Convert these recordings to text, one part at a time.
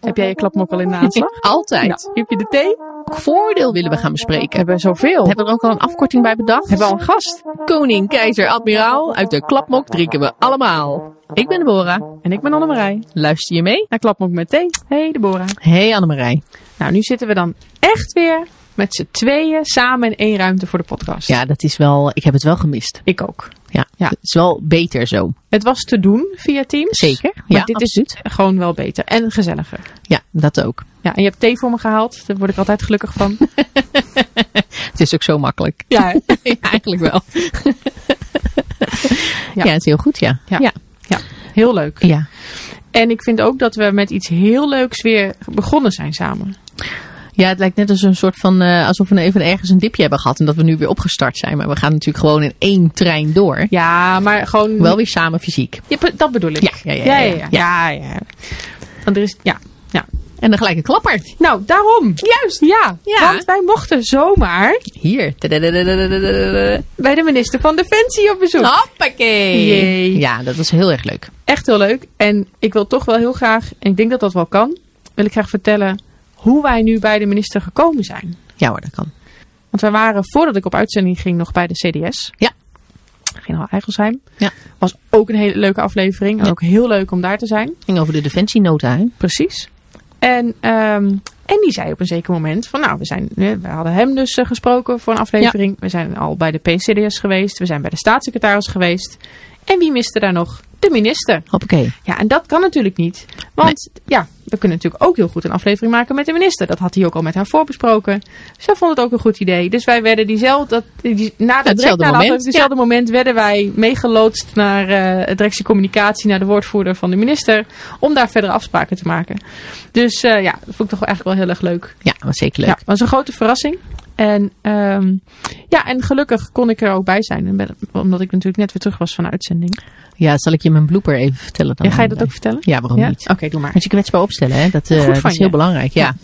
Heb jij je klapmok al in de aanslag? Altijd. Nou, heb je de thee? Welk voordeel willen we gaan bespreken? We hebben zoveel. Hebben we er ook al een afkorting bij bedacht? Hebben we al een gast? Koning, keizer, admiraal. Uit de klapmok drinken we allemaal. Ik ben Deborah. En ik ben Annemarij. Luister je mee? Naar Klapmok met thee. Hey Deborah. Hey Annemarij. Nou, nu zitten we dan echt weer met z'n tweeën samen in één ruimte voor de podcast. Ja, dat is wel... Ik heb het wel gemist. Ik ook. Ja, Ja. het is wel beter zo. Het was te doen via Teams. Zeker. Maar ja, dit absoluut. is gewoon wel beter. En gezelliger. Ja, dat ook. Ja, en je hebt thee voor me gehaald. Daar word ik altijd gelukkig van. Het is ook zo makkelijk. ja, eigenlijk wel. Ja. ja. het is heel goed, ja. Ja. Ja. ja, heel leuk. ja. En ik vind ook dat we met iets heel leuks weer begonnen zijn samen. Ja, het lijkt net als een soort van, eh, alsof we even ergens een dipje hebben gehad en dat we nu weer opgestart zijn. Maar we gaan natuurlijk gewoon in één trein door. Ja, maar gewoon... Wel weer samen fysiek. Ja, dat bedoel ik. Ja, ja, ja, ja. ja. Want er is... Ja, ja. En dan gelijk een klapper. Nou, daarom. Juist. Ja, Ja. want wij mochten zomaar Hier. bij de minister van Defensie op bezoek. Hoppakee. Ja, dat was heel erg leuk. Echt heel leuk. En ik wil toch wel heel graag, en ik denk dat dat wel kan, wil ik graag vertellen hoe wij nu bij de minister gekomen zijn. Ja hoor, dat kan. Want wij waren, voordat ik op uitzending ging, nog bij de CDS. Ja. Generaal Eigelsheim. Ja. Was ook een hele leuke aflevering. En Ja. ook heel leuk om daar te zijn. ging over de defensienota, hè? Precies. En, ehm, en die zei op een zeker moment van nou, we, zijn, we hadden hem dus eh, gesproken voor een aflevering. We zijn al bij de PCDS geweest. We zijn bij de staatssecretaris geweest. En wie miste daar nog? De minister. Hoppakee. Ja, en dat kan natuurlijk niet. Want ja, we kunnen natuurlijk ook heel goed een aflevering maken met de minister. Dat had hij ook al met haar voorbesproken. Zij vond het ook een goed idee. Dus wij werden diezelfde, dat, die, na de, direct na moment, diezelfde moment werden wij meegeloodst naar eh het directie communicatie, naar de woordvoerder van de minister. Om daar verdere afspraken te maken. Dus eh, ja, dat vond ik toch wel eigenlijk wel heel erg leuk. Ja, was zeker leuk. Ja, was een grote verrassing. En, ehm, ja, en gelukkig kon ik er ook bij zijn. Omdat ik natuurlijk net weer terug was van de uitzending. Ja, zal ik je mijn blooper even vertellen dan? Ja, ga je dat ook vertellen? Ja, waarom Ja? niet? Oké, doe maar. Moet je kwetsbaar opstellen, hè? Dat, eh, dat is heel belangrijk, ja. Ja.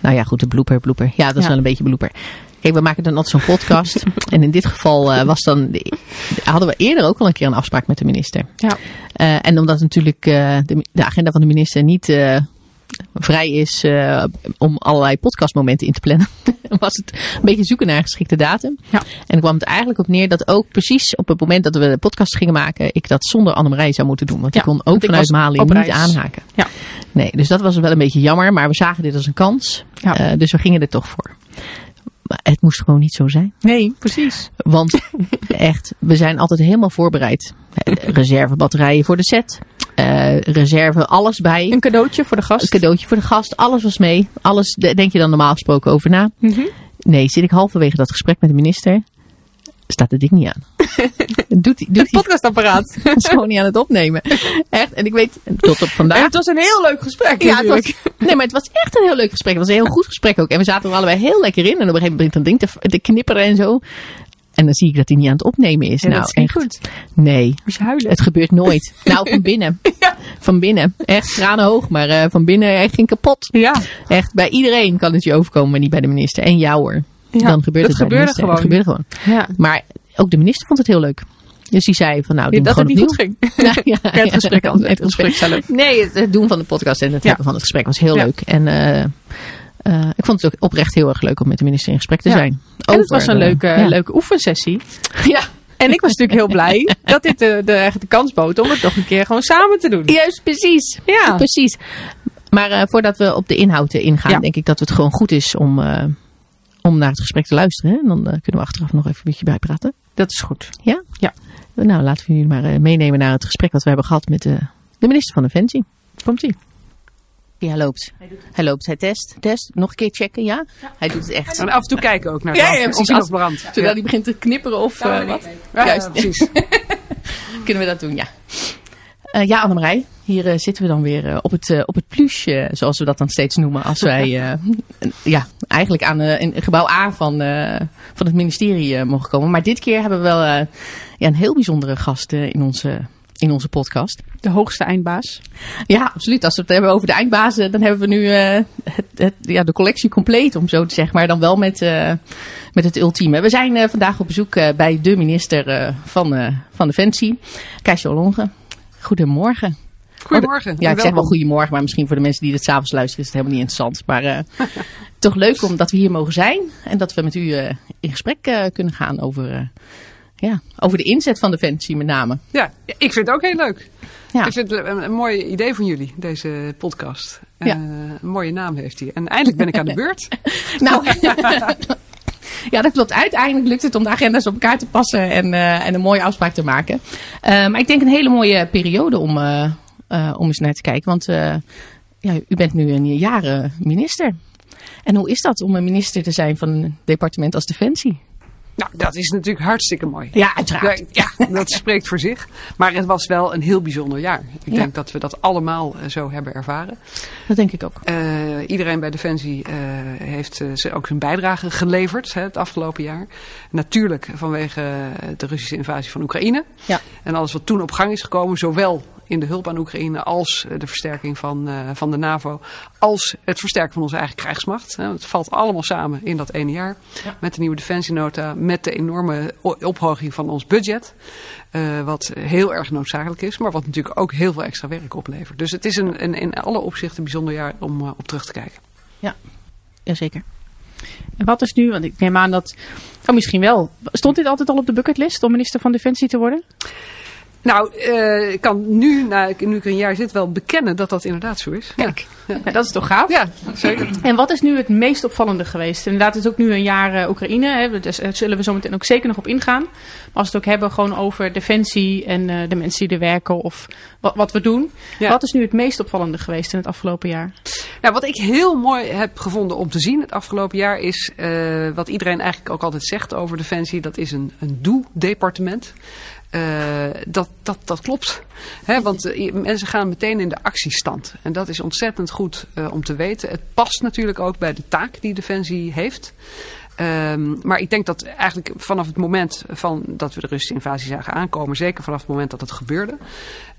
Nou ja, goed, de blooper, blooper. Ja, dat is wel een beetje blooper. Kijk, we maken dan altijd zo'n podcast. en in dit geval eh, was dan, hadden we eerder ook al een keer een afspraak met de minister. Ja. Eh, en omdat natuurlijk de, de agenda van de minister niet vrij is eh, om allerlei podcastmomenten in te plannen, was het een beetje zoeken naar een geschikte datum. Ja. En kwam het eigenlijk op neer dat ook precies op het moment dat we de podcast gingen maken, ik dat zonder Annemarij zou moeten doen. Want Ja, die kon ook ik vanuit Mali niet aanhaken. Ja. Nee, dus dat was wel een beetje jammer, maar we zagen dit als een kans. Ja. Eh, dus we gingen er toch voor. Maar het moest gewoon niet zo zijn. Nee, precies. Want echt, we zijn altijd helemaal voorbereid. Eh, Reservebatterijen voor de set. Eh, reserve, alles bij. Een cadeautje voor de gast. Een cadeautje voor de gast. Alles was mee. Alles de- denk je dan normaal gesproken over na. Mhm. Nee, zit ik halverwege dat gesprek met de minister. Staat het ding niet aan. doet doet Het podcastapparaat. is gewoon niet aan het opnemen. Echt. En ik weet, tot op vandaag. En het was een heel leuk gesprek. Ja, het was, nee, maar het was echt een heel leuk gesprek. Het was een heel goed gesprek ook. En we zaten er allebei heel lekker in. En op een gegeven moment begint dat ding te, te knipperen en zo. En dan zie ik dat hij niet aan het opnemen is. Ja, nou, dat is echt. goed. Nee, Moest je huilen? het gebeurt nooit. nou, van binnen. Ja. Van binnen. Echt tranen hoog. Maar eh, van binnen echt ging kapot. Ja. Echt, bij iedereen kan het je overkomen, maar niet bij de minister. En jou hoor. Ja, dan gebeurt dat het bij de gebeurde minister. Het gebeurde gewoon. ja. Maar ook de minister vond het heel leuk. Dus die zei van nou, Ja, doe dat het het gewoon niet goed ging. Ja, ja, het gesprek Nee, het gesprek zelf. Nee, het, het doen van de podcast en het Ja. hebben van het gesprek was heel Ja. leuk. En eh, eh, ik vond het ook oprecht heel erg leuk om met de minister in gesprek te Ja. zijn. En het was een leuke, ja. leuke oefensessie. Ja, En ik was natuurlijk heel blij dat dit de, de, de kans bood om het nog een keer gewoon samen te doen. juist precies. Ja. Precies. Maar eh, voordat we op de inhoud eh, ingaan, Ja. denk ik dat het gewoon goed is om, om naar het gesprek te luisteren. hè. En dan kunnen we achteraf nog even een beetje bijpraten. Dat is goed. Ja? Ja. Nou, laten we jullie maar meenemen naar het gesprek wat we hebben gehad met de minister van Defensie. Komt-ie. Ja, hij loopt. Hij loopt. Hij test. Test. Nog een keer checken, ja? Hij doet het echt. En af en toe kijken ook naar Ja, het ja, af, precies. Als- brandt. Zodat hij begint te knipperen of eh, wat. Ja, Juist. ja, precies. Kunnen we dat doen, ja. Eh, ja, Annemarij. Hier eh, zitten we dan weer op het, op het pluche, zoals we dat dan steeds noemen. Als wij eh, ja, eigenlijk aan in gebouw A van, eh, van het ministerie mogen komen. Maar dit keer hebben we wel eh, ja, een heel bijzondere gast in, onze, in onze podcast. De hoogste eindbaas. Ja, absoluut. Als we het hebben over de eindbazen, dan hebben we nu eh, het, het, ja, de collectie compleet, om zo te zeggen. Maar dan wel met, eh, met het ultieme. We zijn eh, vandaag op bezoek bij de minister van, van Defensie, Keisje Olonge. Goedemorgen. Goedemorgen. Ja, ik zeg wel goedemorgen, maar misschien voor de mensen die het s'avonds luisteren is het helemaal niet interessant. Maar toch leuk omdat we hier mogen zijn en dat we met u in gesprek kunnen gaan over, ja, over de inzet van Defensie met name. Ja, ik vind het ook heel leuk. Ja. Ik vind het een, een mooi idee van jullie, deze podcast. Ja. Eh, een mooie naam heeft hij. En eindelijk ben ik aan de beurt. Nou, ja, dat klopt. Uiteindelijk lukt het om de agenda's op elkaar te passen en, eh, en een mooie afspraak te maken. Eh, maar ik denk een hele mooie periode om, om eens naar te kijken. Want ja, u bent nu een jaren minister. En hoe is dat om een minister te zijn van een departement als Defensie? Nou, dat is natuurlijk hartstikke mooi. Ja, uiteraard. Ja, ja, dat spreekt voor zich. Maar het was wel een heel bijzonder jaar. Ik Ja. denk dat we dat allemaal eh, zo hebben ervaren. Dat denk ik ook. Eh, iedereen bij Defensie eh, heeft ook zijn bijdrage geleverd hè, het afgelopen jaar. Natuurlijk vanwege de Russische invasie van Oekraïne. Ja. En alles wat toen op gang is gekomen, zowel in de hulp aan Oekraïne als eh, de versterking van, eh, van de NAVO, als het versterken van onze eigen krijgsmacht. Hè. Het valt allemaal samen in dat ene jaar. Ja. Met de nieuwe defensienota, met de enorme ophoging van ons budget. eh, wat heel erg noodzakelijk is, maar wat natuurlijk ook heel veel extra werk oplevert. Dus het is een, een, in alle opzichten een bijzonder jaar om op terug te kijken. Jazeker. En wat is nu, want ik neem aan dat, oh misschien wel, stond dit altijd al op de bucketlist om minister van Defensie te worden? Nou, eh, ik kan nu, na, nu ik een jaar zit, wel bekennen dat dat inderdaad zo is. Kijk, ja, dat is toch gaaf? Ja, zeker. En wat is nu het meest opvallende geweest? Inderdaad, het is ook nu een jaar eh, Oekraïne. Hè, dus daar zullen we zo meteen ook zeker nog op ingaan. Maar als we het ook hebben gewoon over defensie en eh, de mensen die er werken of wat, wat we doen. Ja. Wat is nu het meest opvallende geweest in het afgelopen jaar? Nou, wat ik heel mooi heb gevonden om te zien het afgelopen jaar is wat iedereen eigenlijk ook altijd zegt over Defensie. Dat is een, een doe-departement. Eh, dat, dat, dat klopt. Want eh, mensen gaan meteen in de actiestand. En dat is ontzettend goed eh, om te weten. Het past natuurlijk ook bij de taak die Defensie heeft. Ehm, maar ik denk dat eigenlijk vanaf het moment van dat we de Russische invasie zagen aankomen, zeker vanaf het moment dat het gebeurde,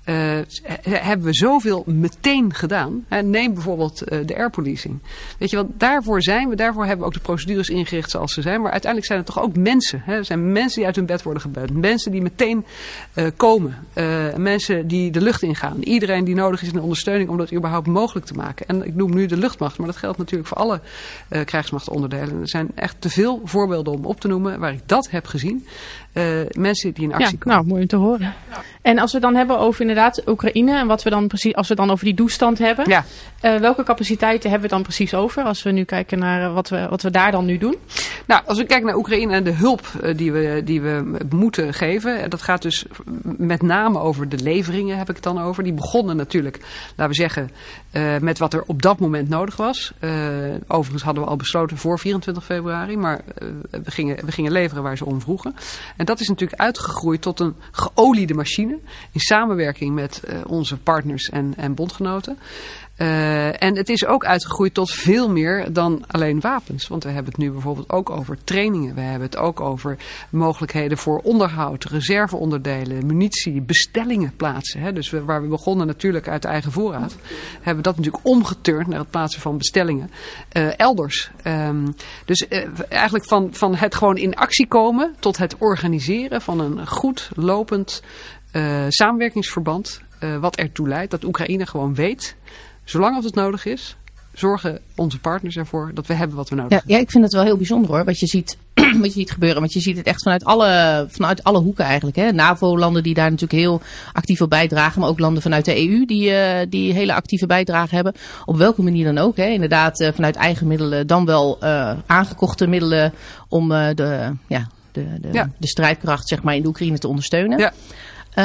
eh, he- hebben we zoveel meteen gedaan. Neem bijvoorbeeld eh, de air policing. Weet je wel, daarvoor zijn we, daarvoor hebben we ook de procedures ingericht zoals ze zijn. Maar uiteindelijk zijn het toch ook mensen. Hè? Er zijn mensen die uit hun bed worden gebeurd. Mensen die meteen eh, komen. Eh, mensen die de lucht ingaan. Iedereen die nodig is in ondersteuning om dat überhaupt mogelijk te maken. En ik noem nu de luchtmacht, maar dat geldt natuurlijk voor alle eh krijgsmachtonderdelen. Er zijn echt te veel voorbeelden om op te noemen waar ik dat heb gezien. Eh, mensen die in actie Ja, komen. nou, mooi om te horen. En als we dan hebben over inderdaad Oekraïne en wat we dan precies, als we dan over die doestand hebben, Ja. eh, welke capaciteiten hebben we dan precies over? Als we nu kijken naar eh, wat we, wat we daar dan nu doen. Nou, als we kijken naar Oekraïne en de hulp die we, die we moeten geven. Dat gaat dus met name over de leveringen, heb ik het dan over. Die begonnen natuurlijk, laten we zeggen, eh, met wat er op dat moment nodig was. Eh, overigens hadden we al besloten voor 24 februari. Maar we, gingen, we gingen leveren waar ze om vroegen. En dat is natuurlijk uitgegroeid tot een geoliede machine. In samenwerking met eh, onze partners en, en bondgenoten. Eh, en het is ook uitgegroeid tot veel meer dan alleen wapens. Want we hebben het nu bijvoorbeeld ook over trainingen. We hebben het ook over mogelijkheden voor onderhoud, reserveonderdelen, munitie, bestellingen plaatsen. Hè. Dus waar we begonnen natuurlijk uit eigen voorraad, hebben we dat natuurlijk omgeturnd naar het plaatsen van bestellingen eh, elders. Ehm, dus eh, eigenlijk van, van het gewoon in actie komen tot het organiseren van een goed lopend samenwerkingsverband. wat ertoe leidt dat Oekraïne gewoon weet, zolang als het nodig is, zorgen onze partners ervoor dat we hebben wat we nodig Ja, hebben. ja, ik vind het wel heel bijzonder hoor. Wat je ziet, wat je ziet gebeuren. Want je ziet het echt vanuit alle, vanuit alle hoeken eigenlijk. Hè. NAVO-landen die daar natuurlijk heel actief op bijdragen. Maar ook landen vanuit de EU die, eh, die hele actieve bijdrage hebben. Op welke manier dan ook. Hè. Inderdaad, eh, vanuit eigen middelen. Dan wel eh, aangekochte middelen om de, ja, de, de, Ja. de strijdkracht zeg maar, in de Oekraïne te ondersteunen. Ja.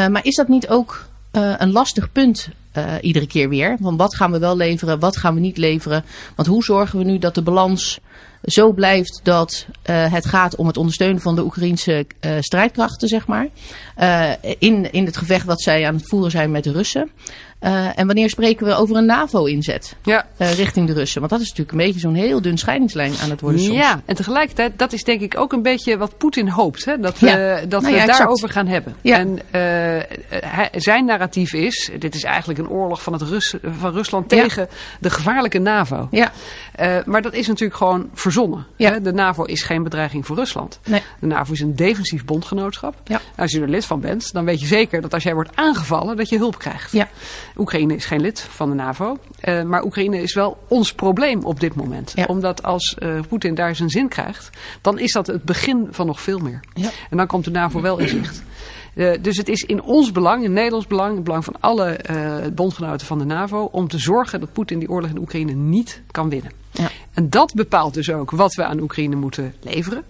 Maar is dat niet ook een lastig punt eh, iedere keer weer? Van wat gaan we wel leveren, wat gaan we niet leveren? Want hoe zorgen we nu dat de balans zo blijft dat eh, het gaat om het ondersteunen van de Oekraïnse eh, strijdkrachten, zeg maar. eh, in, in het gevecht wat zij aan het voeren zijn met de Russen. En wanneer spreken we over een NAVO-inzet Ja. richting de Russen? Want dat is natuurlijk een beetje zo'n heel dun scheidingslijn aan het worden soms. Ja, en tegelijkertijd, dat is denk ik ook een beetje wat Poetin hoopt. Hè? Dat we, Ja. dat Nou we het daarover gaan hebben. En zijn narratief is, dit is eigenlijk een oorlog van, het Rus, van Rusland tegen de gevaarlijke NAVO. Ja, maar dat is natuurlijk gewoon verzonnen. Ja. Hè, De NAVO is geen bedreiging voor Rusland. Nee. De NAVO is een defensief bondgenootschap. Ja. Als je er lid van bent, dan weet je zeker dat als jij wordt aangevallen, dat je hulp krijgt. Ja. Oekraïne is geen lid van de NAVO. eh, maar Oekraïne is wel ons probleem op dit moment. Omdat als eh, Poetin daar zijn zin krijgt, dan is dat het begin van nog veel meer. Ja. En dan komt de NAVO wel in zicht. Eh, dus het is in ons belang, in Nederlands belang, het belang van alle bondgenoten van de NAVO, om te zorgen dat Poetin die oorlog in Oekraïne niet kan winnen. Ja. En dat bepaalt dus ook wat we aan Oekraïne moeten leveren.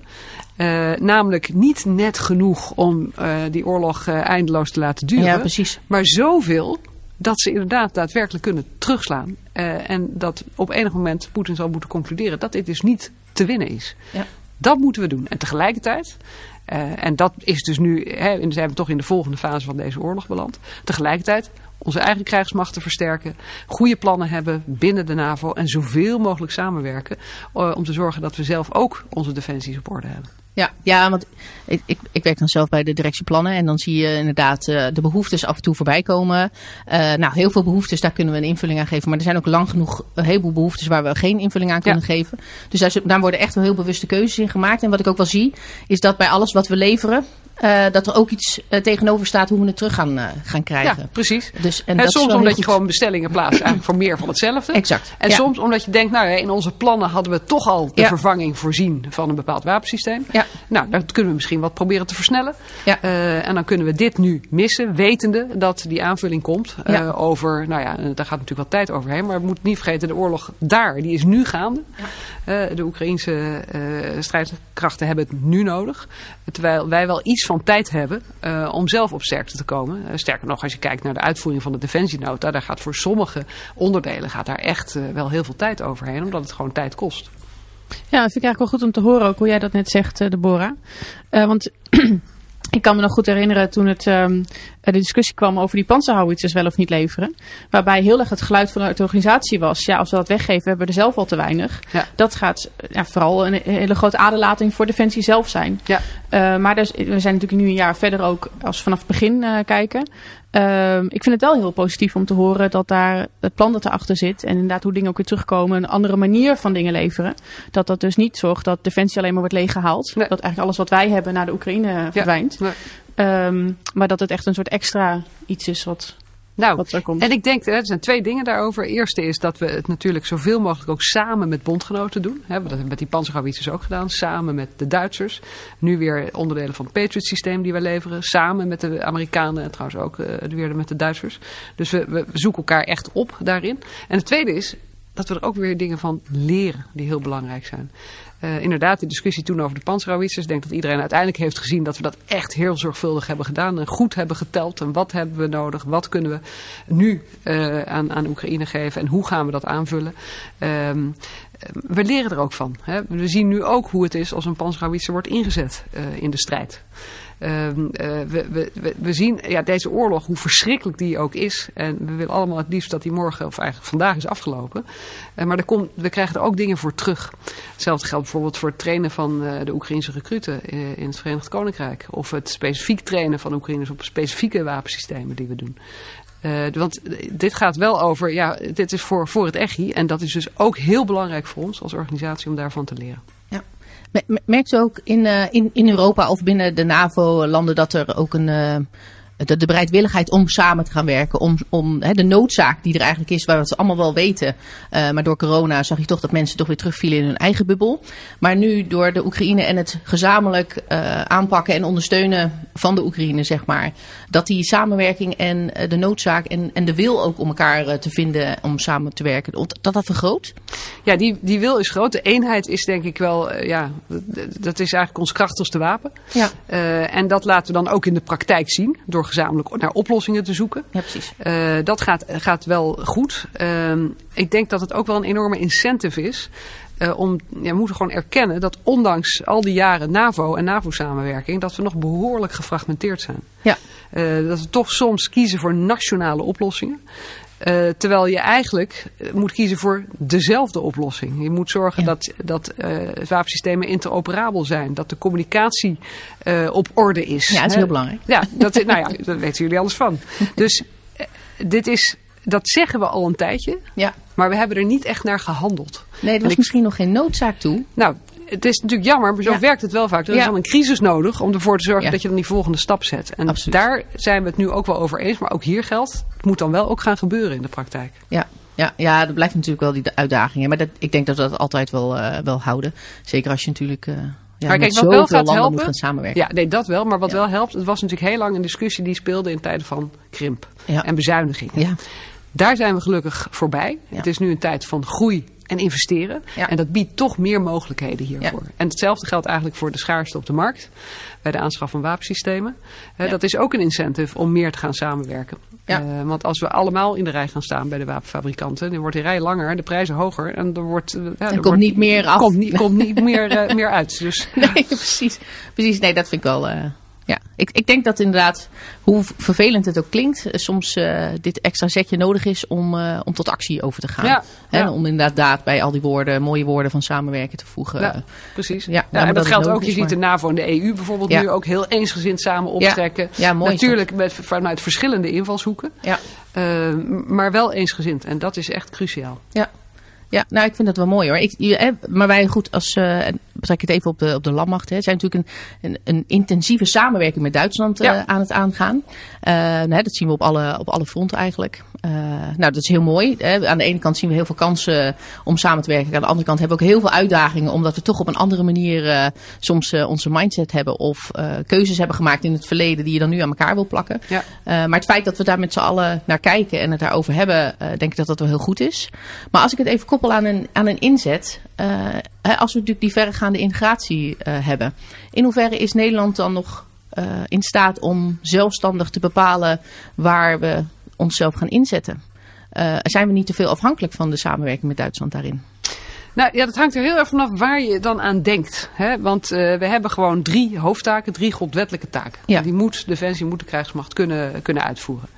Eh, namelijk niet net genoeg om eh, die oorlog eh, eindeloos te laten duren. Ja, precies. Maar zoveel dat ze inderdaad daadwerkelijk kunnen terugslaan. En dat op enig moment Poetin zal moeten concluderen dat dit dus niet te winnen is. Ja. Dat moeten we doen. En tegelijkertijd, en dat is dus nu, hè, zijn we toch in de volgende fase van deze oorlog beland. Tegelijkertijd onze eigen krijgsmachten versterken, goede plannen hebben binnen de NAVO en zoveel mogelijk samenwerken eh, om te zorgen dat we zelf ook onze defensies op orde hebben. Ja, ja want ik, ik, ik werk dan zelf bij de directieplannen en dan zie je inderdaad eh, de behoeftes af en toe voorbij komen. Eh, nou, heel veel behoeftes, daar kunnen we een invulling aan geven. Maar er zijn ook lang genoeg een heleboel behoeftes waar we geen invulling aan kunnen Ja. geven. Dus daar, daar worden echt wel heel bewuste keuzes in gemaakt. En wat ik ook wel zie, is dat bij alles wat we leveren, eh, dat er ook iets eh, tegenover staat hoe we het terug gaan, eh, gaan krijgen. Ja, precies. Dus, en dat soms omdat je gewoon bestellingen plaatst eigenlijk voor meer van hetzelfde. Exact. En ja. soms omdat je denkt, nou ja, in onze plannen hadden we toch al de Ja. vervanging voorzien van een bepaald wapensysteem. Ja. Nou, dat kunnen we misschien wat proberen te versnellen. Ja. En dan kunnen we dit nu missen, wetende dat die aanvulling komt over, nou ja, daar gaat natuurlijk wat tijd overheen. Maar we moeten niet vergeten, de oorlog daar, die is nu gaande. De Oekraïnse eh, strijdkrachten hebben het nu nodig. Terwijl wij wel iets van tijd hebben eh, om zelf op sterkte te komen. Eh, sterker nog, als je kijkt naar de uitvoering van de defensienota, daar gaat voor sommige onderdelen gaat daar echt eh, wel heel veel tijd overheen, omdat het gewoon tijd kost. Ja, dat vind ik eigenlijk wel goed om te horen, ook hoe jij dat net zegt, Deborah. Want ik kan me nog goed herinneren toen het, ehm, de discussie kwam over die panzerhouwitsers wel of niet leveren. Waarbij heel erg het geluid vanuit de organisatie was, ja, als we dat weggeven, hebben we er zelf al te weinig. Ja. Dat gaat ja, vooral een hele grote aderlating voor Defensie zelf zijn. Ja. Eh, maar dus, we zijn natuurlijk nu een jaar verder ook, als we vanaf het begin eh, kijken. Ehm, ik vind het wel heel positief om te horen dat daar het plan dat erachter zit. En inderdaad hoe dingen ook weer terugkomen. Een andere manier van dingen leveren. Dat dat dus niet zorgt dat Defensie alleen maar wordt leeggehaald. Nee. Dat eigenlijk alles wat wij hebben naar de Oekraïne verdwijnt. Nee. Ehm, maar dat het echt een soort extra iets is wat, Nou. En ik denk, er zijn twee dingen daarover. Eerste is dat we het natuurlijk zoveel mogelijk ook samen met bondgenoten doen. Hè, dat hebben we met die panzerhouwitsers ook gedaan. Samen met de Duitsers. Nu weer onderdelen van het Patriot systeem die we leveren. Samen met de Amerikanen en trouwens ook eh, weer met de Duitsers. Dus we, we zoeken elkaar echt op daarin. En het tweede is dat we er ook weer dingen van leren die heel belangrijk zijn. Eh, inderdaad, de discussie toen over de panzerhouwitsers. Ik denk dat iedereen uiteindelijk heeft gezien dat we dat echt heel zorgvuldig hebben gedaan. En goed hebben geteld. En wat hebben we nodig? Wat kunnen we nu eh, aan, aan Oekraïne geven? En hoe gaan we dat aanvullen? Ehm, we leren er ook van. Hè. We zien nu ook hoe het is als een panzerhouwitser wordt ingezet eh, in de strijd. Ehm, eh, we, we, zien ja, deze oorlog, hoe verschrikkelijk die ook is. En we willen allemaal het liefst dat die morgen, of eigenlijk vandaag is afgelopen. Eh, maar er we krijgen er ook dingen voor terug. Hetzelfde geldt bijvoorbeeld voor het trainen van eh, de Oekraïnse recruten in het Verenigd Koninkrijk. Of het specifiek trainen van Oekraïners op specifieke wapensystemen die we doen. Want dit gaat wel over, ja, dit is voor, voor het EGI. En dat is dus ook heel belangrijk voor ons als organisatie om daarvan te leren. Merkt u ook in, uh, in, in Europa of binnen de NAVO-landen dat er ook een... De, de, bereidwilligheid om samen te gaan werken. Om, om hè, de noodzaak die er eigenlijk is, waar we het allemaal wel weten. Uh, maar door corona zag je toch dat mensen toch weer terugvielen in hun eigen bubbel. Maar nu door de Oekraïne en het gezamenlijk uh, aanpakken en ondersteunen van de Oekraïne, zeg maar. Dat die samenwerking en uh, de noodzaak en, en de wil ook om elkaar te vinden om samen te werken, dat dat vergroot? Ja, die, die wil is groot. De eenheid is denk ik wel, ja, dat is eigenlijk ons krachtigste wapen. Ja. en dat laten we dan ook in de praktijk zien. Door gezamenlijk naar oplossingen te zoeken. Ja, precies. Uh, dat gaat, gaat wel goed. Uh, ik denk dat het ook wel een enorme incentive is. Uh, om, ja, we moeten gewoon erkennen dat ondanks al die jaren NAVO en NAVO-samenwerking, dat we nog behoorlijk gefragmenteerd zijn. Ja. Uh, dat we toch soms kiezen voor nationale oplossingen. Uh, terwijl je eigenlijk moet kiezen voor dezelfde oplossing. Je moet zorgen Ja. dat, dat uh, wapensystemen interoperabel zijn. Dat de communicatie uh, op orde is. Ja, dat is heel belangrijk. Ja, dat, nou ja, daar weten jullie alles van. Dus dit is, dat zeggen we al een tijdje. Ja. Maar we hebben er niet echt naar gehandeld. Nee, er was ik- misschien nog geen noodzaak toe. Nou, het is natuurlijk jammer, maar zo Ja. werkt het wel vaak. Er is dan een crisis nodig om ervoor te zorgen dat je dan die volgende stap zet. En Absoluut. daar zijn we het nu ook wel over eens. Maar ook hier geldt, het moet dan wel ook gaan gebeuren in de praktijk. Ja, ja, ja, dat blijft natuurlijk wel die uitdaging. hè. Maar dat, ik denk dat we dat altijd wel, eh, wel houden. Zeker als je natuurlijk eh ja, Maar kijk, wat wel gaat helpen- moet gaan samenwerken. Ja, nee, dat wel. Maar wat Ja. wel helpt, het was natuurlijk heel lang een discussie die speelde in tijden van krimp Ja. en bezuinigingen. Ja, Daar zijn we gelukkig voorbij. Het is nu een tijd van groei en investeren. Ja. En dat biedt toch meer mogelijkheden hiervoor. En hetzelfde geldt eigenlijk voor de schaarste op de markt. Bij de aanschaf van wapensystemen. Ja. Dat is ook een incentive om meer te gaan samenwerken. Eh, want als we allemaal in de rij gaan staan bij de wapenfabrikanten. Dan wordt die rij langer, de prijzen hoger. En er wordt, er komt wordt- niet meer af. Komt niet, komt niet meer, eh, meer uit. Dus nee, precies. Precies, nee, dat vind ik wel... ja. ik, ik denk dat inderdaad, hoe vervelend het ook klinkt, eh, soms eh, dit extra zetje nodig is om, eh, om tot actie over te gaan. Ja, Hè, ja. Om inderdaad bij al die woorden, mooie woorden van samenwerken te voegen. Ja, precies. Ja, en dat geldt ook. Je ziet maar- de NAVO en de EU bijvoorbeeld nu ook heel eensgezind samen optrekken. Ja, mooi Natuurlijk met, vanuit verschillende invalshoeken. Ja. Maar wel eensgezind. En dat is echt cruciaal. Ja. Ja, nou, ik vind dat wel mooi hoor. Ik, je, maar wij goed, als en betrek het even op de, op de landmacht, hè, zijn natuurlijk een, een, een intensieve samenwerking met Duitsland eh, aan het aangaan. Eh, nou, hè, dat zien we op alle, op alle fronten eigenlijk. Eh, nou, dat is heel mooi. Hè. Aan de ene kant zien we heel veel kansen om samen te werken. Aan de andere kant hebben we ook heel veel uitdagingen, omdat we toch op een andere manier eh, soms eh, onze mindset hebben of keuzes hebben gemaakt in het verleden die je dan nu aan elkaar wil plakken. Ja. Maar het feit dat we daar met z'n allen naar kijken en het daarover hebben, denk ik dat dat wel heel goed is. Maar als ik het even koppel aan een, aan een inzet, hè, als we natuurlijk die verregaande integratie hebben, in hoeverre is Nederland dan nog in staat om zelfstandig te bepalen waar we onszelf gaan inzetten? Eh, zijn we niet te veel afhankelijk van de samenwerking met Duitsland daarin? Nou ja, dat hangt er heel erg vanaf waar je dan aan denkt. Hè? Want eh, we hebben gewoon drie hoofdtaken, drie grondwettelijke taken. Ja. Die moet Defensie, moet de krijgsmacht kunnen, kunnen uitvoeren.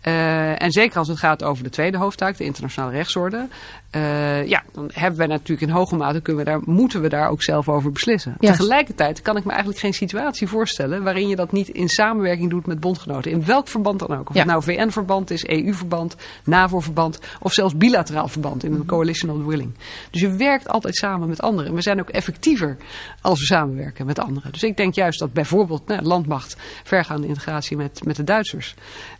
Eh, en zeker als het gaat over de tweede hoofdtaak, de internationale rechtsorde. Eh, ja, dan hebben wij natuurlijk in hoge mate, kunnen we daar, moeten we daar ook zelf over beslissen. Tegelijkertijd kan ik me eigenlijk geen situatie voorstellen waarin je dat niet in samenwerking doet met bondgenoten. In welk verband dan ook. Of Ja. het nou VN-verband is, EU-verband, NAVO-verband of zelfs bilateraal verband in een coalition of the willing. Dus je werkt altijd samen met anderen. En we zijn ook effectiever als we samenwerken met anderen. Dus ik denk juist dat bijvoorbeeld nou, landmacht, vergaande integratie met, met de Duitsers,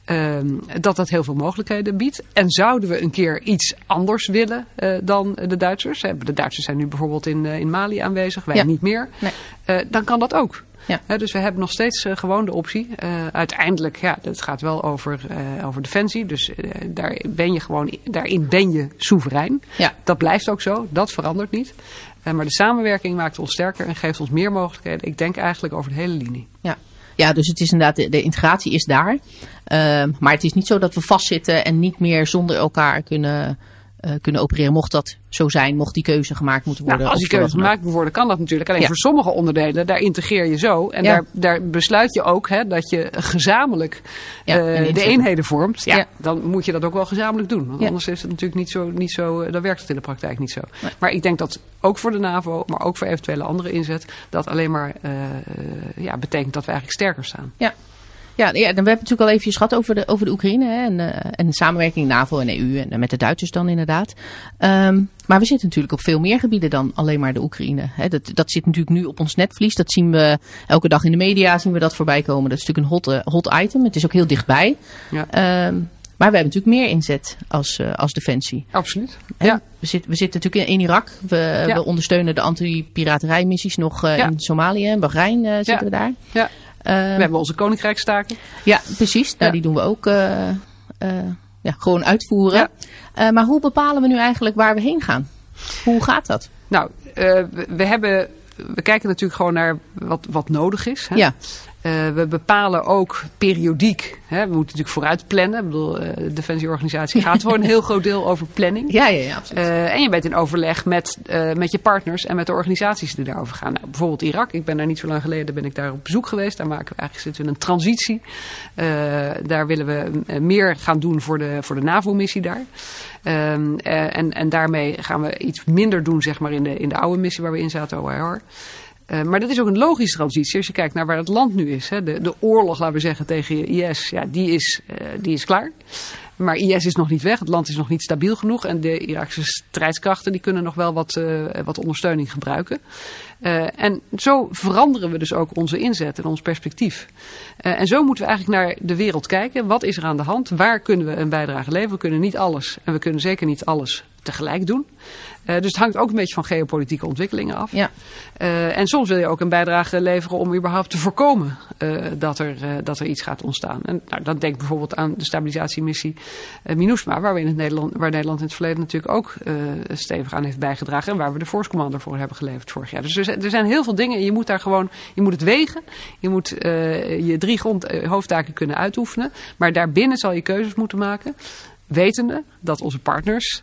ehm, dat dat heel veel mogelijkheden biedt. En zouden we een keer iets anders willen eh, dan de Duitsers, hè, de Duitsers zijn nu bijvoorbeeld in, eh, in Mali aanwezig, wij Ja. niet meer, Nee. eh, dan kan dat ook. Ja. Dus we hebben nog steeds eh, gewoon de optie. Eh, uiteindelijk, ja, het gaat wel over, eh, over defensie. Dus eh, daar ben je gewoon, daarin ben je soeverein. Ja. Dat blijft ook zo, dat verandert niet. Eh, maar de samenwerking maakt ons sterker en geeft ons meer mogelijkheden. Ik denk eigenlijk over de hele linie. Ja. Ja, dus het is inderdaad, de, de integratie is daar. Ehm, maar het is niet zo dat we vastzitten en niet meer zonder elkaar kunnen, eh, kunnen opereren. Mocht dat zo zijn, mocht die keuze gemaakt moeten worden. Nou, als die keuze gemaakt moet worden, kan dat natuurlijk. Alleen Ja. voor sommige onderdelen, daar integreer je zo. En Ja. daar, daar besluit je ook hè, dat je gezamenlijk Ja, eh, de eenheden vormt. Ja. Dan moet je dat ook wel gezamenlijk doen. Want anders is het natuurlijk niet zo, niet zo, eh, dan werkt het in de praktijk niet zo. Nee. Maar ik denk dat ook voor de NAVO, maar ook voor eventuele andere inzet, dat alleen maar ja, betekent dat we eigenlijk sterker staan. Ja. Ja, ja, dan- we hebben het natuurlijk al even gehad over de, over de Oekraïne hè, en, eh, en de samenwerking NAVO en EU en eh, met de Duitsers dan inderdaad. Ehm, maar we zitten natuurlijk op veel meer gebieden dan alleen maar de Oekraïne. Hè. Dat, dat zit natuurlijk nu op ons netvlies. Dat zien we elke dag in de media zien we dat voorbij komen. Dat is natuurlijk een hot, eh, hot item. Het is ook heel dichtbij. Ja. Ehm, maar we hebben natuurlijk meer inzet als, als defensie. Absoluut. Ja. We, zitten we zitten natuurlijk in, Irak. We, Ja. we ondersteunen de anti-piraterijmissies nog Ja. in Somalië en Bahrein zitten we daar. Ja. Ehm, We hebben onze koninkrijkstaken. ja, precies. Nou, Ja. die doen we ook eh, eh, ja, gewoon uitvoeren. Ja. Eh, maar hoe bepalen we nu eigenlijk waar we heen gaan? Hoe gaat dat? Nou, eh, we, we hebben, we kijken natuurlijk gewoon naar wat, wat nodig is. Hè? Ja, Eh, we bepalen ook periodiek. Hè? We moeten natuurlijk vooruit plannen. Ik bedoel, eh, de defensieorganisatie gaat voor een heel groot deel over planning. ja, ja, ja absoluut. Eh, en je bent in overleg met, met je partners en met de organisaties die daarover gaan. Nou, bijvoorbeeld Irak. Ik ben daar niet zo lang geleden ben ik daar op bezoek geweest. Daar maken we eigenlijk zitten we in een transitie. Daar willen we meer gaan doen voor de, voor de NAVO-missie daar. Ehm, eh, en, en daarmee gaan we iets minder doen zeg maar, in, de, in de oude missie waar we in zaten, OIR. Eh, maar dat is ook een logische transitie als je kijkt naar waar het land nu is. Hè. De, de oorlog, laten we zeggen, tegen IS, ja, die, is, eh, die is klaar. Maar IS is nog niet weg. Het land is nog niet stabiel genoeg. En de Iraakse strijdskrachten die kunnen nog wel wat, uh, wat ondersteuning gebruiken. En zo veranderen we dus ook onze inzet en ons perspectief. En zo moeten we eigenlijk naar de wereld kijken. Wat is er aan de hand? Waar kunnen we een bijdrage leveren? We kunnen niet alles. En we kunnen zeker niet alles tegelijk doen. Uh, dus het hangt ook een beetje van geopolitieke ontwikkelingen af. Ja. Uh, en soms wil je ook een bijdrage leveren om überhaupt te voorkomen uh, dat, er, dat er iets gaat ontstaan. En nou, dan denk bijvoorbeeld aan de stabilisatiemissie MINUSMA, waar, we in het Nederland, waar Nederland in het verleden natuurlijk ook stevig aan heeft bijgedragen. En waar we de Force Commander voor hebben geleverd vorig jaar. Dus er, er zijn heel veel dingen en je moet daar gewoon, je moet het wegen. Je moet je drie grond, hoofdtaken kunnen uitoefenen. Maar daarbinnen zal je keuzes moeten maken wetende dat onze partners,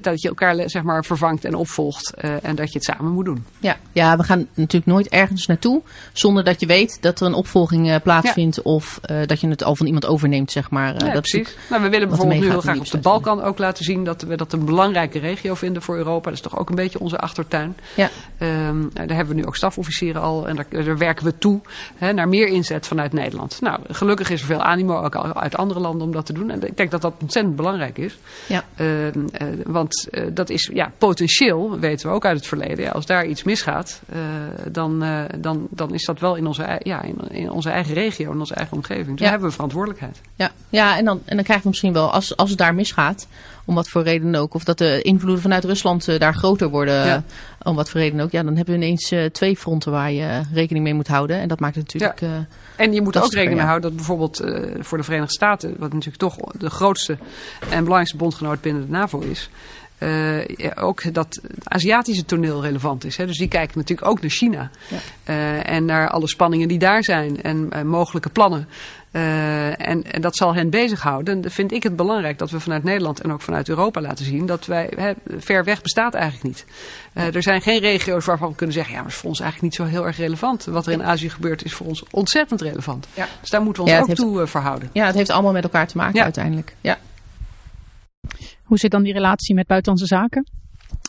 dat je elkaar zeg maar vervangt en opvolgt uh, en dat je het samen moet doen. Ja, ja, we gaan natuurlijk nooit ergens naartoe zonder dat je weet dat er een opvolging plaatsvindt ja. of dat je het al van iemand overneemt, zeg maar. Ja, dat precies. Nou, we willen bijvoorbeeld nu heel graag op de Balkan ook laten zien dat we dat een belangrijke regio vinden voor Europa. Dat is toch ook een beetje onze achtertuin. Ja. Um, daar hebben we nu ook stafofficieren al en daar, daar werken we toe hè, naar meer inzet vanuit Nederland. Nou, gelukkig is er veel animo ook uit andere landen om dat te doen. En ik denk dat dat ontzettend belangrijk is. Ja. Uh, want uh, dat is ja, potentieel, weten we ook uit het verleden. Ja, als daar iets misgaat, dan, dan, dan is dat wel in onze, ja, in, in, onze eigen regio, in onze eigen omgeving. Dus ja. daar hebben we verantwoordelijkheid. Ja, ja en, dan, en dan krijgen we misschien wel, als, als het daar misgaat, om wat voor reden ook, of dat de invloeden vanuit Rusland daar groter worden, ja. om wat voor reden ook, ja, dan hebben we ineens twee fronten waar je rekening mee moet houden. En dat maakt het natuurlijk... Ja. En je moet er ook rekening mee houden dat bijvoorbeeld uh, voor de Verenigde Staten, wat natuurlijk toch de grootste en belangrijkste bondgenoot binnen de NAVO is, uh, ja, ook dat het Aziatische toneel relevant is. Hè. Dus die kijken natuurlijk ook naar China. Ja. Uh, en naar alle spanningen die daar zijn en mogelijke plannen. En, en, dat zal hen bezighouden. En dan vind ik het belangrijk dat we vanuit Nederland en ook vanuit Europa laten zien dat wij hè, ver weg bestaat eigenlijk niet. er zijn geen regio's waarvan we kunnen zeggen, ja, maar het is voor ons eigenlijk niet zo heel erg relevant. Wat er in Azië gebeurt is voor ons ontzettend relevant. Ja. Dus daar moeten we ons ja, ook heeft, toe verhouden. Ja, het heeft allemaal met elkaar te maken ja. uiteindelijk. Ja. Hoe zit dan die relatie met buitenlandse zaken?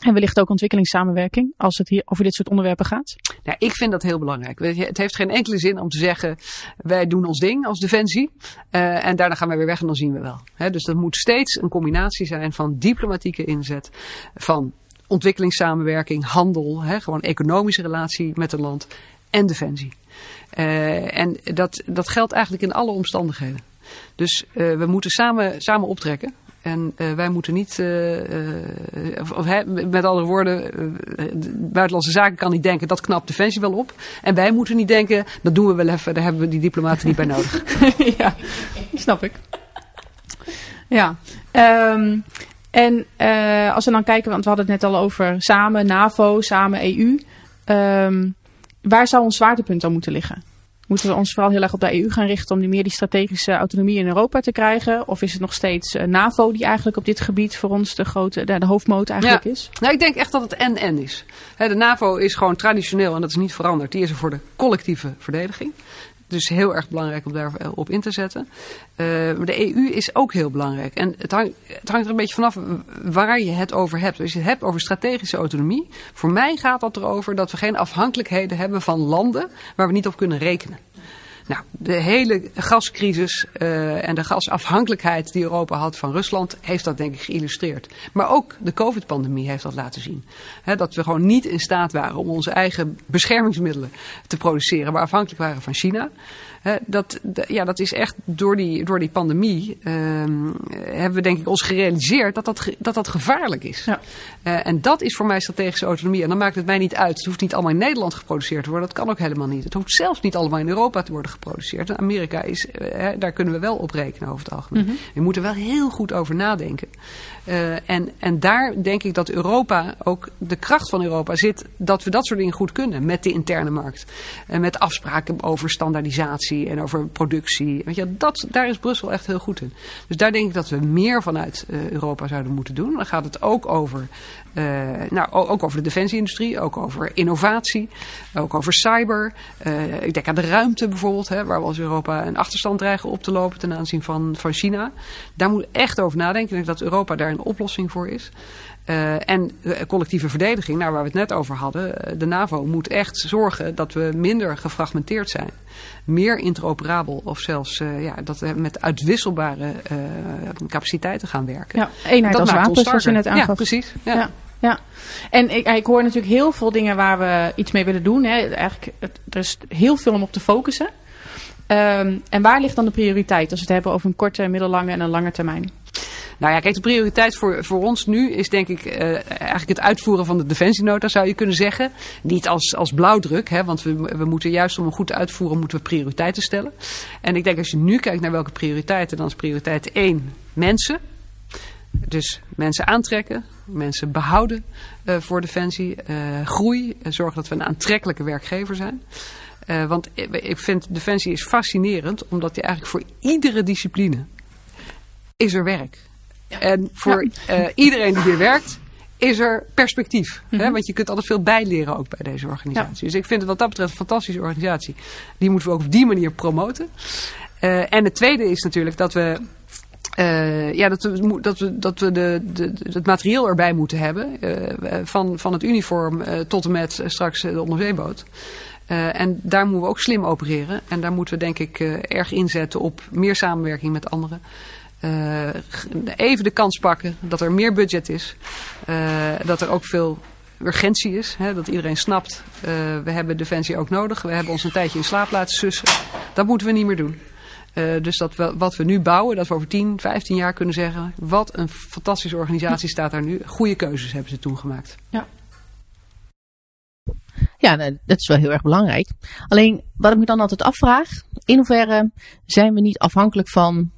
En wellicht ook ontwikkelingssamenwerking, als het hier over dit soort onderwerpen gaat? Nou, ik vind dat heel belangrijk. Het heeft geen enkele zin om te zeggen, wij doen ons ding als defensie. Uh, en daarna gaan wij weer weg en dan zien we wel. Dus dat moet steeds een combinatie zijn van diplomatieke inzet, van ontwikkelingssamenwerking, handel, gewoon economische relatie met een land en defensie. Uh, en dat, dat geldt eigenlijk in alle omstandigheden. Dus uh, we moeten samen, samen optrekken. En uh, wij moeten niet, uh, uh, of, met andere woorden, buitenlandse zaken kan niet denken, dat knapt Defensie wel op. En wij moeten niet denken, dat doen we wel even, daar hebben we die diplomaten niet bij nodig. ja, snap ik. Ja, um, en als we dan kijken, want we hadden het net al over samen NAVO, samen EU. Um, waar zou ons zwaartepunt dan moeten liggen? Moeten we ons vooral heel erg op de EU gaan richten om die meer die strategische autonomie in Europa te krijgen? Of is het nog steeds uh, NAVO die eigenlijk op dit gebied voor ons de grote, de, de hoofdmoot eigenlijk ja. is? Nou, ik denk echt dat het en-en is. He, de NAVO is gewoon traditioneel en dat is niet veranderd. Die is er voor de collectieve verdediging. Dus heel erg belangrijk om daarop in te zetten. Uh, maar de EU is ook heel belangrijk. En het, het hangt er een beetje vanaf waar je het over hebt. Als je het hebt over strategische autonomie. Voor mij gaat dat erover dat we geen afhankelijkheden hebben van landen waar we niet op kunnen rekenen. Nou, de hele gascrisis uh, en de gasafhankelijkheid die Europa had van Rusland heeft dat denk ik geïllustreerd. Maar ook de COVID-pandemie heeft dat laten zien. Dat we gewoon niet in staat waren om onze eigen beschermingsmiddelen te produceren, maar afhankelijk waren van China. Dat, ja, dat is echt door die, door die pandemie um, hebben we denk ik ons gerealiseerd dat dat, dat, dat gevaarlijk is. Ja. Uh, en dat is voor mij strategische autonomie. En dan maakt het mij niet uit. Het hoeft niet allemaal in Nederland geproduceerd te worden. Dat kan ook helemaal niet. Het hoeft zelfs niet allemaal in Europa te worden geproduceerd. En Amerika is, uh, daar kunnen we wel op rekenen over het algemeen. Mhm. We moeten wel heel goed over nadenken. Uh, en, en daar denk ik dat Europa, ook de kracht van Europa zit, dat we dat soort dingen goed kunnen met de interne markt. En met afspraken over standaardisatie en over productie. Weet je, dat, daar is Brussel echt heel goed in. Dus daar denk ik dat we meer vanuit uh, Europa zouden moeten doen. Dan gaat het ook over, uh, nou, ook over de defensieindustrie, ook over innovatie, ook over cyber. Uh, ik denk aan de ruimte bijvoorbeeld, hè, waar we als Europa een achterstand dreigen op te lopen ten aanzien van, van China. Daar moet echt over nadenken. Dat Europa daar een oplossing voor is. Uh, en collectieve verdediging, nou, waar we het net over hadden. De NAVO moet echt zorgen dat we minder gefragmenteerd zijn. Meer interoperabel of zelfs ja, dat we met uitwisselbare capaciteiten gaan werken. Ja, eenheid dat als wapen, zoals je net aangaf. Ja, precies. ja. Ja, en ik, ik hoor natuurlijk heel veel dingen waar we iets mee willen doen. Hè. Eigenlijk, er is heel veel om op te focussen. Um, en waar ligt dan de prioriteit als we het hebben over een korte, middellange en een lange termijn? Nou ja, kijk, de prioriteit voor, voor ons nu is denk ik uh, eigenlijk het uitvoeren van de defensienota, zou je kunnen zeggen. Niet als, als blauwdruk, hè, want we, we moeten juist om een goed uitvoeren, moeten we prioriteiten stellen. En ik denk als je nu kijkt naar welke prioriteiten, dan is prioriteit 1 mensen. Dus mensen aantrekken, mensen behouden uh, voor defensie, uh, groei, zorgen dat we een aantrekkelijke werkgever zijn. Want ik vind defensie is fascinerend, omdat je eigenlijk voor iedere discipline is er werk. Ja. En voor ja. iedereen die hier werkt, is er perspectief. Mm -hmm. hè? Want je kunt altijd veel bijleren ook bij deze organisatie. Ja. Dus ik vind het wat dat betreft een fantastische organisatie. Die moeten we ook op die manier promoten. en het tweede is natuurlijk dat we uh, ja, dat we, dat we, dat we de, de, het materieel erbij moeten hebben. Uh, van, van het uniform uh, tot en met straks de onderzeeboot. en daar moeten we ook slim opereren. En daar moeten we denk ik erg inzetten op meer samenwerking met anderen. Even de kans pakken dat er meer budget is. dat er ook veel urgentie is. Hè, dat iedereen snapt, we hebben Defensie ook nodig. We hebben ons een tijdje in slaap laten sussen. Dat moeten we niet meer doen. Dus dat we, wat we nu bouwen, dat we over 10, 15 jaar kunnen zeggen... wat een fantastische organisatie staat daar nu. Goede keuzes hebben ze toen gemaakt. Ja. Ja, dat is wel heel erg belangrijk. Alleen, wat ik me dan altijd afvraag... in hoeverre zijn we niet afhankelijk van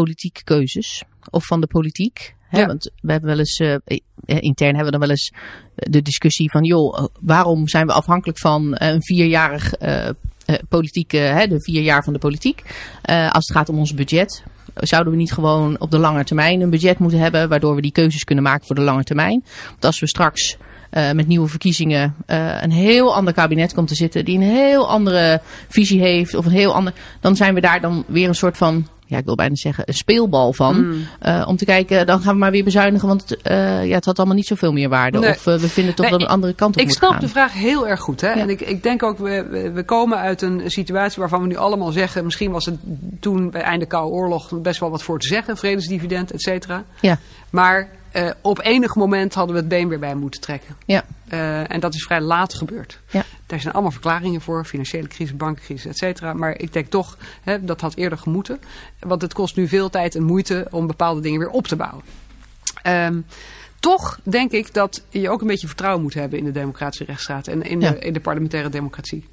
politieke keuzes... of van de politiek... Ja. Want we hebben wel eens, uh, intern hebben we dan wel eens de discussie van, joh, waarom zijn we afhankelijk van een vierjarig uh, uh, politieke, hè, de vier jaar van de politiek. Uh, als het gaat om ons budget, zouden we niet gewoon op de lange termijn een budget moeten hebben, waardoor we die keuzes kunnen maken voor de lange termijn. Want als we straks uh, met nieuwe verkiezingen uh, een heel ander kabinet komt te zitten, die een heel andere visie heeft, of een heel ander, dan zijn we daar dan weer een soort van ja, ik wil bijna zeggen, een speelbal van. Mm. Uh, om te kijken, dan gaan we maar weer bezuinigen, want uh, ja, het had allemaal niet zoveel meer waarde. Nee. Of uh, we vinden toch nee, dat een andere kant op Ik moet snap gaan. de vraag heel erg goed. Hè? Ja. En ik, ik denk ook, we, we komen uit een situatie waarvan we nu allemaal zeggen, misschien was het toen bij einde Koude Oorlog best wel wat voor te zeggen, vredesdividend, et cetera. Ja. Maar uh, op enig moment hadden we het been weer bij moeten trekken. Ja. Uh, en dat is vrij laat gebeurd. Ja. Daar zijn allemaal verklaringen voor, financiële crisis, bankencrisis, et cetera. Maar ik denk toch, hè, dat had eerder gemoeten. Want het kost nu veel tijd en moeite om bepaalde dingen weer op te bouwen. Um, toch denk ik dat je ook een beetje vertrouwen moet hebben in de democratische rechtsstaat en in, ja. de, in de parlementaire democratie.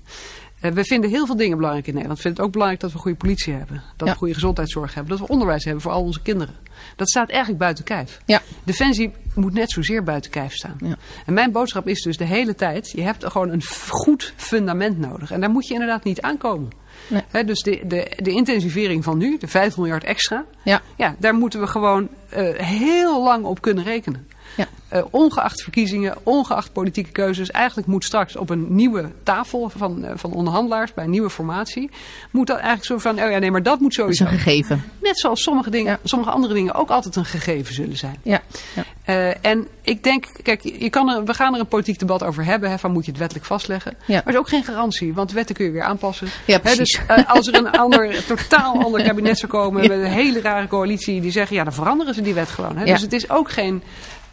Uh, we vinden heel veel dingen belangrijk in Nederland. We vinden het ook belangrijk dat we goede politie hebben. Dat ja. we goede gezondheidszorg hebben. Dat we onderwijs hebben voor al onze kinderen. Dat staat eigenlijk buiten kijf. Ja. Defensie moet net zozeer buiten kijf staan. Ja. En mijn boodschap is dus de hele tijd... je hebt gewoon een goed fundament nodig. En daar moet je inderdaad niet aankomen. Nee. He, dus de, de, de intensivering van nu, de 5 miljard extra... Ja. Ja, daar moeten we gewoon uh, heel lang op kunnen rekenen. Ja. Uh, ongeacht verkiezingen, ongeacht politieke keuzes. Eigenlijk moet straks op een nieuwe tafel van, uh, van onderhandelaars bij een nieuwe formatie. Moet dat eigenlijk zo van, oh ja nee, maar dat moet sowieso. Dat is een gegeven. Net zoals sommige, dingen, ja. sommige andere dingen ook altijd een gegeven zullen zijn. Ja. ja. Uh, en ik denk, kijk, je kan er, we gaan er een politiek debat over hebben. Hè, van moet je het wettelijk vastleggen. Ja. Maar er is ook geen garantie, want wetten kun je weer aanpassen. Ja, precies. Hè, dus als er een ander, totaal ander kabinet zou komen met een hele rare coalitie die zeggen, ja dan veranderen ze die wet gewoon. Hè. Dus het is ook geen...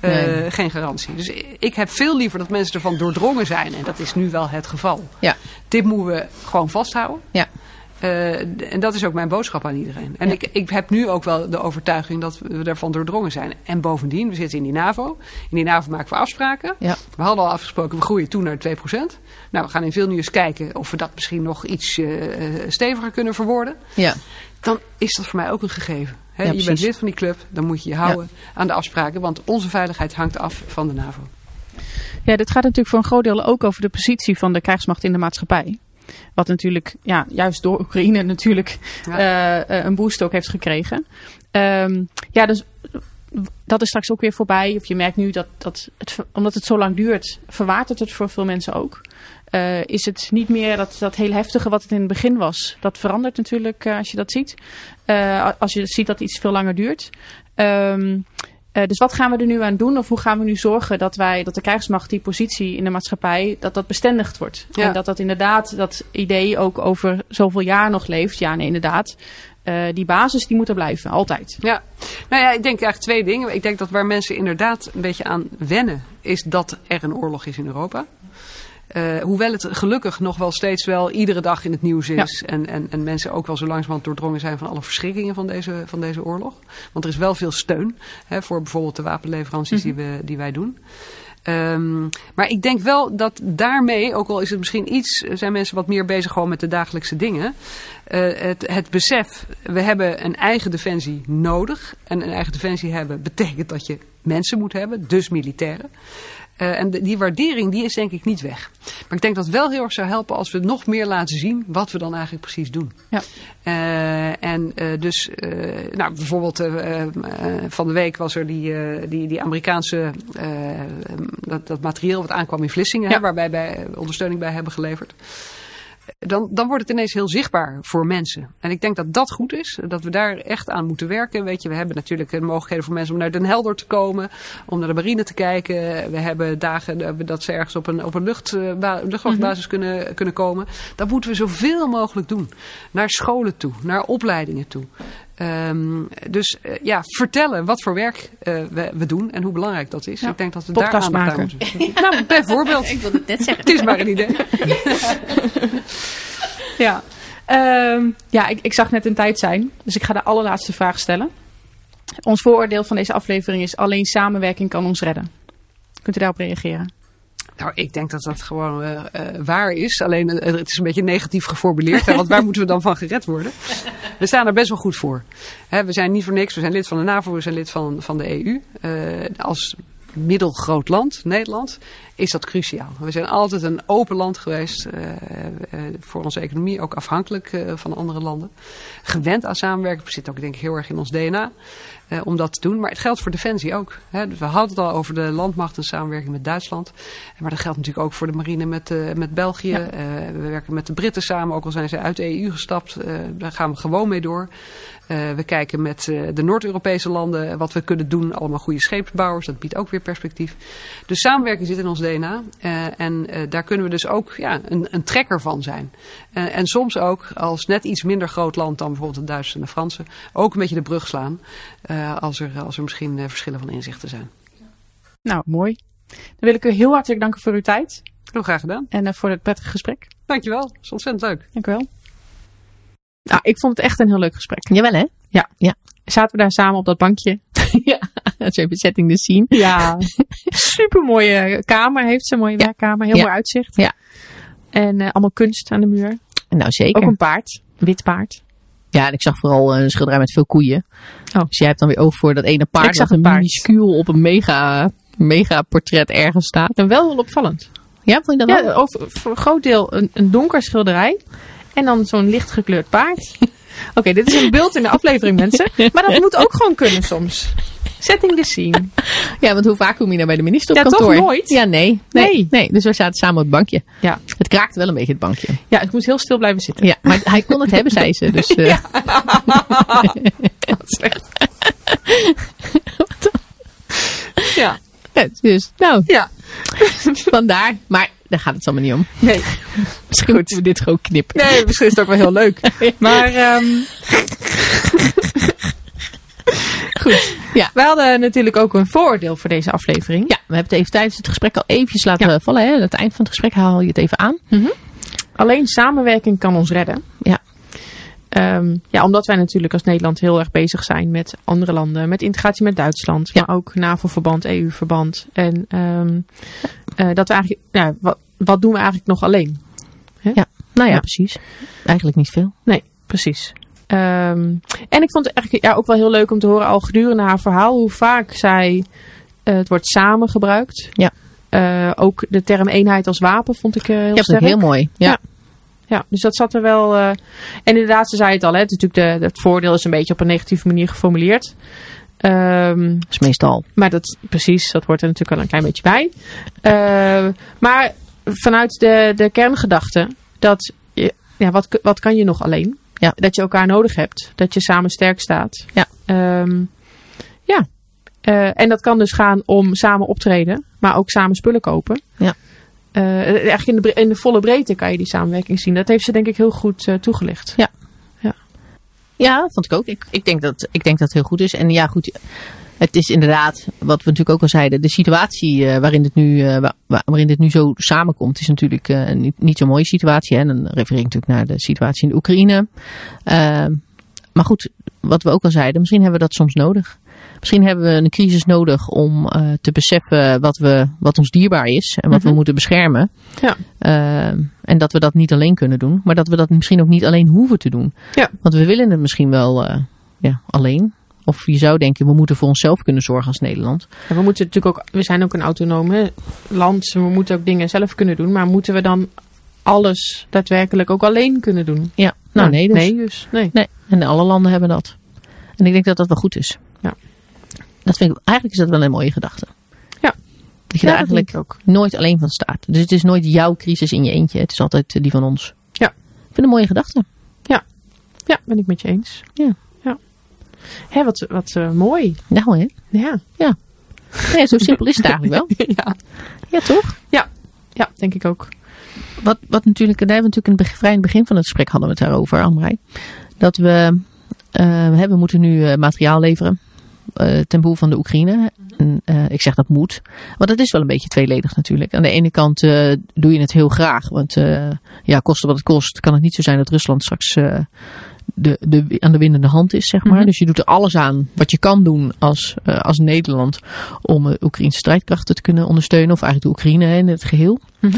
Uh, nee. geen garantie. Dus ik heb veel liever dat mensen ervan doordrongen zijn. En dat is nu wel het geval. Ja. Dit moeten we gewoon vasthouden. Ja. Uh, en dat is ook mijn boodschap aan iedereen. En ja. ik, ik heb nu ook wel de overtuiging dat we ervan doordrongen zijn. En bovendien, we zitten in die NAVO. In die NAVO maken we afspraken. Ja. We hadden al afgesproken, we groeien toen naar 2%. Nou, we gaan in veel nieuws kijken of we dat misschien nog iets uh, steviger kunnen verwoorden. Ja. Dan is dat voor mij ook een gegeven. He, ja, je bent lid van die club, dan moet je je houden ja. aan de afspraken. Want onze veiligheid hangt af van de NAVO. Ja, dit gaat natuurlijk voor een groot deel ook over de positie van de krijgsmacht in de maatschappij. Wat natuurlijk, ja, juist door Oekraïne natuurlijk ja. uh, een boost ook heeft gekregen. Um, ja, dus dat is straks ook weer voorbij. Of je merkt nu dat, dat het, omdat het zo lang duurt, verwatert het voor veel mensen ook. Uh, is het niet meer dat, dat heel heftige wat het in het begin was. Dat verandert natuurlijk uh, als je dat ziet. Uh, als je ziet dat iets veel langer duurt. Um, Eh, dus wat gaan we er nu aan doen? Of hoe gaan we nu zorgen dat wij, dat de krijgsmacht die positie in de maatschappij, dat dat bestendigd wordt? Ja. En dat dat inderdaad, dat idee ook over zoveel jaar nog leeft. Ja, nee, inderdaad. Eh, die basis die moet er blijven, altijd. Ja, nou ja, ik denk eigenlijk twee dingen. Ik denk dat waar mensen inderdaad een beetje aan wennen, is dat er een oorlog is in Europa. Eh, hoewel het gelukkig nog wel steeds wel iedere dag in het nieuws is. En, en, en mensen ook wel zo langzamerhand doordrongen zijn van alle verschrikkingen van deze, van deze oorlog. Want er is wel veel steun hè, voor bijvoorbeeld de wapenleveranties die, we, die wij doen. Ehm, maar ik denk wel dat daarmee, ook al is het misschien iets, zijn mensen wat meer bezig gewoon met de dagelijkse dingen. eh, het, het besef, we hebben een eigen defensie nodig. En een eigen defensie hebben betekent dat je mensen moet hebben, dus militairen. Eh, en de- die waardering die is denk ik niet weg. Maar ik denk dat het wel heel erg zou helpen als we nog meer laten zien wat we dan eigenlijk precies doen. Ja. Eh, en eh, dus, nou, bijvoorbeeld van de week was er die, die, die Amerikaanse, dat, dat materieel wat aankwam in Vlissingen, Ja. hè, waarbij wij ondersteuning bij hebben geleverd. Dan, dan wordt het ineens heel zichtbaar voor mensen. En ik denk dat dat goed is. Dat we daar echt aan moeten werken. Weet je, we hebben natuurlijk de mogelijkheden voor mensen om naar Den Helder te komen. Om naar de marine te kijken. We hebben dagen dat ze ergens op een, op een lucht, eh, ba- luchtmachtbasis kunnen, kunnen komen. Dat moeten we zoveel mogelijk doen. Naar scholen toe. Naar opleidingen toe. Ehm, dus eh, ja, vertellen wat voor werk eh, we, we doen en hoe belangrijk dat is. Ja. Ik denk dat we Podcast daar aan maken. moeten. nou, bijvoorbeeld. Ik wilde het net zeggen. Het is maar een idee. Ja, Ehm, ja ik, ik zag net een tijd zijn, dus ik ga de allerlaatste vraag stellen. Ons vooroordeel van deze aflevering is alleen samenwerking kan ons redden. Kunt u daarop reageren? Nou, ik denk dat dat gewoon eh, eh, waar is. Alleen eh, het is een beetje negatief geformuleerd. Want waar moeten we dan van gered worden? We staan er best wel goed voor. We zijn niet voor niks. We zijn lid van de NAVO. We zijn lid van, van de EU. Als middelgroot land, Nederland, is dat cruciaal. We zijn altijd een open land geweest. eh, eh, voor onze economie ook afhankelijk eh, van andere landen. Gewend aan samenwerken. Het zit ook denk ik heel erg in ons DNA. om dat te doen. Maar het geldt voor Defensie ook. Hè. We hadden het al over de landmacht en samenwerking met Duitsland. Maar dat geldt natuurlijk ook voor de marine met, met België. Ja. We werken met de Britten samen, ook al zijn ze uit de EU gestapt. Daar gaan we gewoon mee door. Eh, we kijken met eh, de Noord-Europese landen wat we kunnen doen. Allemaal goede scheepsbouwers, dat biedt ook weer perspectief. Dus samenwerking zit in ons DNA. Eh, en daar kunnen we dus ook ja, een, een trekker van zijn. En soms ook als net iets minder groot land dan bijvoorbeeld de Duitsers en de Fransen. Ook een beetje de brug slaan als, er, als er misschien verschillen van inzichten zijn. Nou, mooi. Dan wil ik u heel hartelijk danken voor uw tijd Heel graag gedaan. en voor het prettige gesprek. Dankjewel, dat is ontzettend leuk. Dank u wel. Nou, ik vond het echt een heel leuk gesprek. Jawel hè? Zaten we daar samen op dat bankje? ja, dat is even setting the scene. Ja, super mooie kamer heeft ze, een mooie Ja. werkkamer, heel Ja. mooi uitzicht. Ja. En eh, allemaal kunst aan de muur. Nou zeker. Ook een paard, wit paard. Ja, en ik zag vooral een schilderij met veel koeien. Oh. Dus jij hebt dan weer oog voor dat ene paard Ik zag een een paard. minuscuul op een mega, mega portret ergens staat. En wel heel opvallend. Ja, vond je dat Ja, wel? over, voor een groot deel een, een donker schilderij. En dan zo'n licht gekleurd paard. Oké, dit is een beeld in de aflevering, mensen. Maar dat moet ook gewoon kunnen soms. Setting the scene. Ja, want hoe vaak kom je nou bij de minister op Ja, toch kantoor? nooit? Ja, nee. Nee. Nee. nee. Dus we zaten samen op het bankje. Ja. Het kraakte wel een beetje het bankje. Ja, ik moet heel stil blijven zitten. Ja, maar hij kon het hebben, zei ze. Dus, eh, Wat slecht. ja. ja, dus, nou, Ja. vandaar. Maar daar gaat het allemaal niet om. Nee. Misschien moeten we dit gewoon knippen. nee, misschien is het ook wel heel leuk. Maar ehm goed. Ja. We hadden natuurlijk ook een vooroordeel voor deze aflevering. Ja, we hebben het even tijdens het gesprek al eventjes laten vallen. Hè? Aan het eind van het gesprek haal je het even aan. Alleen samenwerking kan ons redden. Ja. Ehm, ja, omdat wij natuurlijk als Nederland heel erg bezig zijn met andere landen, met integratie met Duitsland, Ja. maar ook NAVO-verband, EU-verband. En ehm, eh, dat we eigenlijk, ja, wat, wat doen we eigenlijk nog alleen? Nou ja, Ja. precies. Eigenlijk niet veel. Nee, precies. Ehm, en ik vond het eigenlijk ja, ook wel heel leuk om te horen, al gedurende haar verhaal, hoe vaak zij eh, het woord samen gebruikt. Ja. Eh, ook de term eenheid als wapen vond ik eh, heel Ja, sterk. heel mooi. Ja. Ja. Ja, dus dat zat er wel. En inderdaad, ze zei het al, hè, het, natuurlijk de, het voordeel is een beetje op een negatieve manier geformuleerd. Ehm, Dat is meestal. maar dat, precies, dat hoort er natuurlijk wel een klein beetje bij. Eh, maar vanuit de, de kerngedachte dat, je, ja, wat, wat kan je nog alleen? Ja. Dat je elkaar nodig hebt, dat je samen sterk staat. Ja. Ehm, ja. Eh, en dat kan dus gaan om samen optreden, maar ook samen spullen kopen. Ja. Eh, eigenlijk in de, in de volle breedte kan je die samenwerking zien. Dat heeft ze denk ik heel goed eh, toegelicht. Ja, vond ik ook. Ik, ik, denk dat, ik denk dat het heel goed is. En ja, goed. Het is inderdaad, wat we natuurlijk ook al zeiden, de situatie eh, waarin, dit nu, eh, wa- wa- waarin dit nu zo samenkomt, is natuurlijk eh, niet, niet zo'n mooie situatie. En dan refereer ik natuurlijk naar de situatie in Oekraïne. Maar goed, wat we ook al zeiden, misschien hebben we dat soms nodig. Misschien hebben we een crisis nodig om eh, te beseffen wat, we, wat ons dierbaar is en wat we Mhm. moeten beschermen. Ja. Ehm, en dat we dat niet alleen kunnen doen, maar dat we dat misschien ook niet alleen hoeven te doen. Ja. Want we willen het misschien wel eh, ja, alleen. Of je zou denken, we moeten voor onszelf kunnen zorgen als Nederland. En we moeten natuurlijk ook, we zijn ook een autonome land. We moeten ook dingen zelf kunnen doen. Maar moeten we dan alles daadwerkelijk ook alleen kunnen doen? Ja, nou nee, dus. Nee, dus. Nee. Nee, en alle landen hebben dat. En ik denk dat dat wel goed is. Ja. Dat vind ik, eigenlijk is dat wel een mooie gedachte. Ja. Dat je Ja, er denk eigenlijk ook. nooit alleen van staat. Dus het is nooit jouw crisis in je eentje. Het is altijd eh, die van ons. Ja. Ik vind het een mooie gedachte. Ja, ben ik met je eens. Ja. ja. Hé, wat, wat eh, mooi. Nou hè. Ja. Nee, zo simpel is het eigenlijk wel. ja. Ja, toch? Ja, denk ik ook. Wat, wat natuurlijk, daar hebben we natuurlijk in het begin, vrij in het begin van het gesprek hadden we het daarover, Amrij. Dat we, eh, we moeten nu materiaal leveren ten behoeve van de Oekraïne. En, eh, ik zeg dat moet, want het is wel een beetje tweeledig natuurlijk. Aan de ene kant eh, doe je het heel graag, want eh, ja, koste wat het kost, kan het niet zo zijn dat Rusland straks eh, de, de, aan de winnende hand is, zeg maar. Mhm. Dus je doet er alles aan wat je kan doen als, eh, als Nederland om de Oekraïnse strijdkrachten te kunnen ondersteunen, of eigenlijk de Oekraïne in het geheel. Mhm.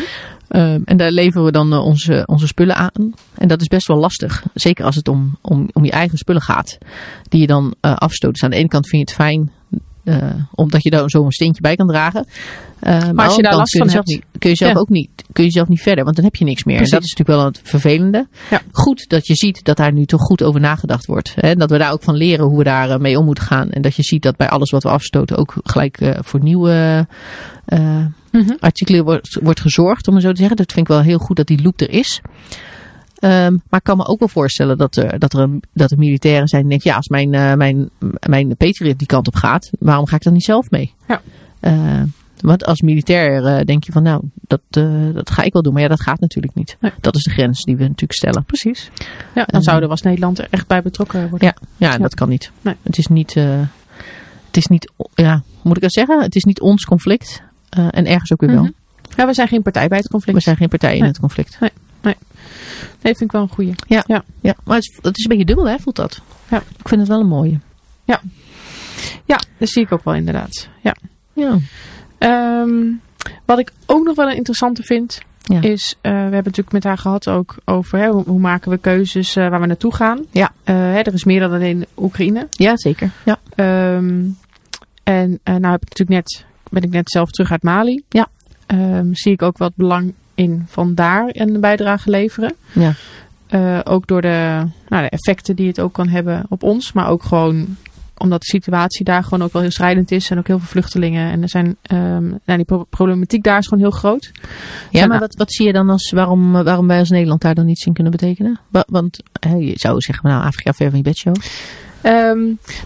Um, en daar leveren we dan uh, onze, onze spullen aan. En dat is best wel lastig. Zeker als het om, om, om je eigen spullen gaat. Die je dan uh, afstoot. Dus aan de ene kant vind je het fijn. Uh, omdat je daar zo een steentje bij kan dragen. Uh, maar als je daar last kun je van zelf hebt. Niet, kun je zelf Ja. ook niet, kun je zelf niet verder. Want dan heb je niks meer. Precies. En dat is natuurlijk wel het vervelende. Ja. Goed dat je ziet dat daar nu toch goed over nagedacht wordt. Hè? Dat we daar ook van leren hoe we daar mee om moeten gaan. En dat je ziet dat bij alles wat we afstoten ook gelijk voor nieuwe uh, Mhm. artikelen wordt, wordt gezorgd, om het zo te zeggen. Dat vind ik wel heel goed dat die loop er is. Um, maar ik kan me ook wel voorstellen dat er, dat er, een, dat er militairen zijn die denken, ja, als mijn, uh, mijn, mijn Patriot die kant op gaat, waarom ga ik dan niet zelf mee? Ja. Uh, want als militair uh, denk je van, nou, dat, uh, dat ga ik wel doen. Maar ja, dat gaat natuurlijk niet. Nee. Dat is de grens die we natuurlijk stellen. Precies. Ja, dan En- zouden we als Nederland er echt bij betrokken worden. Ja, ja, Ja. dat kan niet. Nee. Het is niet, het is niet, ja, moet ik dat zeggen? Het is niet ons conflict. Uh, en ergens ook weer wel. Mhm. Ja, we zijn geen partij bij het conflict. We zijn geen partij in Nee. het conflict. Nee, vind ik wel een goeie. Ja, maar het is, het is een beetje dubbel, hè, voelt dat? Ja. Ik vind het wel een mooie. Ja, dat zie ik ook wel inderdaad. Ja. Ja. Ehm, wat ik ook nog wel een interessante vind, Ja. is, eh, we hebben natuurlijk met haar gehad ook over hè, hoe, hoe maken we keuzes eh, waar we naartoe gaan. Ja. Eh, hè, er is meer dan alleen Oekraïne. Ja, zeker. Ja. Ehm, en eh, nou heb ik natuurlijk net, ben ik net zelf terug uit Mali. Ja. Ehm, zie ik ook wat belang in van daar een bijdrage leveren. Ja. Eh, ook door de, nou, de effecten die het ook kan hebben op ons. Maar ook gewoon omdat de situatie daar gewoon ook wel heel strijdend is. En ook heel veel vluchtelingen. En er zijn, ehm, nou, die pro- problematiek daar is gewoon heel groot. Ja, maar wat, wat zie je dan als waarom, waarom wij als Nederland daar dan iets in kunnen betekenen? Wa- Want je zou zeggen, nou, Afrika ver van je bedshow. Ehm,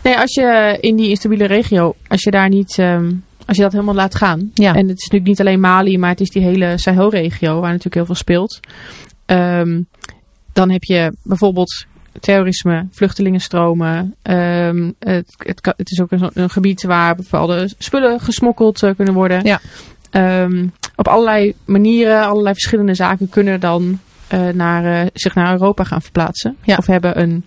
nee, als je in die instabiele regio, als je daar niet, als je dat helemaal laat gaan. Ja. En het is natuurlijk niet alleen Mali, maar het is die hele Sahel-regio waar natuurlijk heel veel speelt. Ehm, dan heb je bijvoorbeeld terrorisme, vluchtelingenstromen. Ehm, het, het, het is ook een, een gebied waar bepaalde spullen gesmokkeld eh, kunnen worden. Ja. Ehm, op allerlei manieren, allerlei verschillende zaken kunnen dan eh, naar, eh, zich naar Europa gaan verplaatsen. Ja. Of hebben een,